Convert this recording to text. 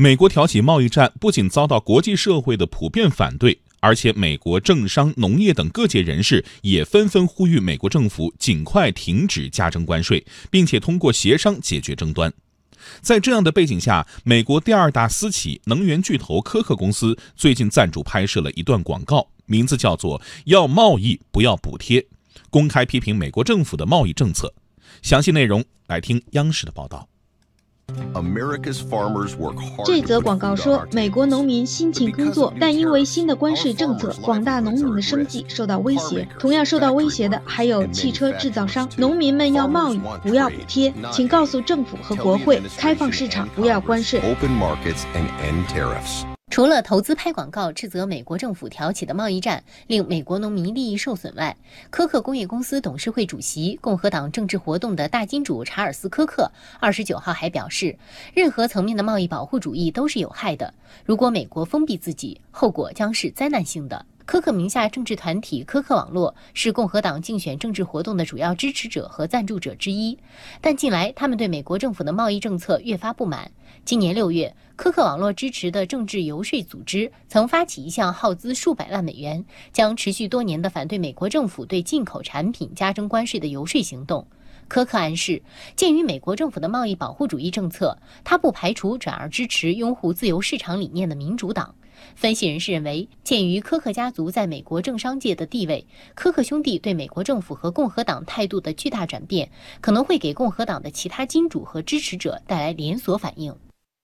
美国挑起贸易战不仅遭到国际社会的普遍反对，而且美国政商、农业等各界人士也纷纷呼吁美国政府尽快停止加征关税，并且通过协商解决争端。在这样的背景下，美国第二大私企能源巨头科克公司最近赞助拍摄了一段广告，名字叫做“要贸易不要补贴”，公开批评美国政府的贸易政策。详细内容来听央视的报道。这则广告说，美国农民辛勤耕作，但因为新的关税政策，广大农民的生计受到威胁。同样受到威胁的还有汽车制造商。农民们要贸易，不要补贴，请告诉政府和国会，开放市场，不要关税。除了投资拍广告斥责美国政府挑起的贸易战令美国农民利益受损外，科克工业公司董事会主席、共和党政治活动的大金主查尔斯·科克二十九号还表示，任何层面的贸易保护主义都是有害的。如果美国封闭自己，后果将是灾难性的。科克名下政治团体科克网络是共和党竞选政治活动的主要支持者和赞助者之一，但近来他们对美国政府的贸易政策越发不满。今年六月，科克网络支持的政治游说组织曾发起一项耗资数百万美元、将持续多年的反对美国政府对进口产品加征关税的游说行动。科克暗示，鉴于美国政府的贸易保护主义政策，他不排除转而支持拥护自由市场理念的民主党。分析人士认为，鉴于科克家族在美国政商界的地位，科克兄弟对美国政府和共和党态度的巨大转变，可能会给共和党的其他金主和支持者带来连锁反应。